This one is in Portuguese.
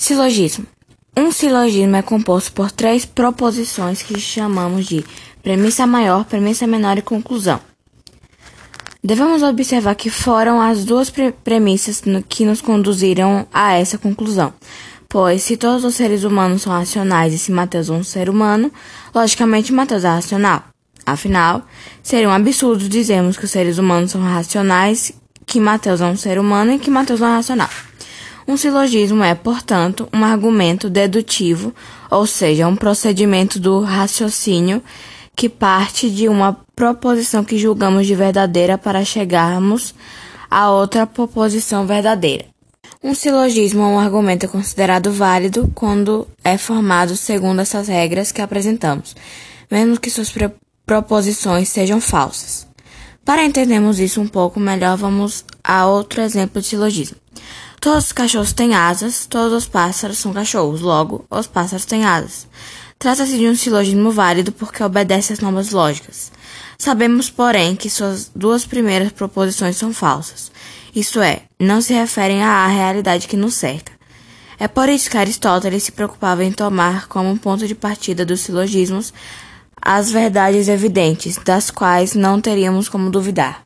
Silogismo. Um silogismo é composto por três proposições que chamamos de premissa maior, premissa menor e conclusão. Devemos observar que foram as duas pre premissas que nos conduziram a essa conclusão. Pois, se todos os seres humanos são racionais e se Mateus é um ser humano, logicamente Mateus é racional. Afinal, seria um absurdo dizermos que os seres humanos são racionais, que Mateus é um ser humano e que Mateus não é racional. Um silogismo é, portanto, um argumento dedutivo, ou seja, um procedimento do raciocínio que parte de uma proposição que julgamos de verdadeira para chegarmos a outra proposição verdadeira. Um silogismo ou um argumento é considerado válido quando é formado segundo essas regras que apresentamos, mesmo que suas proposições sejam falsas. Para entendermos isso um pouco melhor, vamos a outro exemplo de silogismo. Todos os cachorros têm asas, todos os pássaros são cachorros, logo, os pássaros têm asas. Trata-se de um silogismo válido porque obedece às normas lógicas. Sabemos, porém, que suas duas primeiras proposições são falsas isto é, não se referem à realidade que nos cerca. É por isso que Aristóteles se preocupava em tomar como ponto de partida dos silogismos as verdades evidentes, das quais não teríamos como duvidar.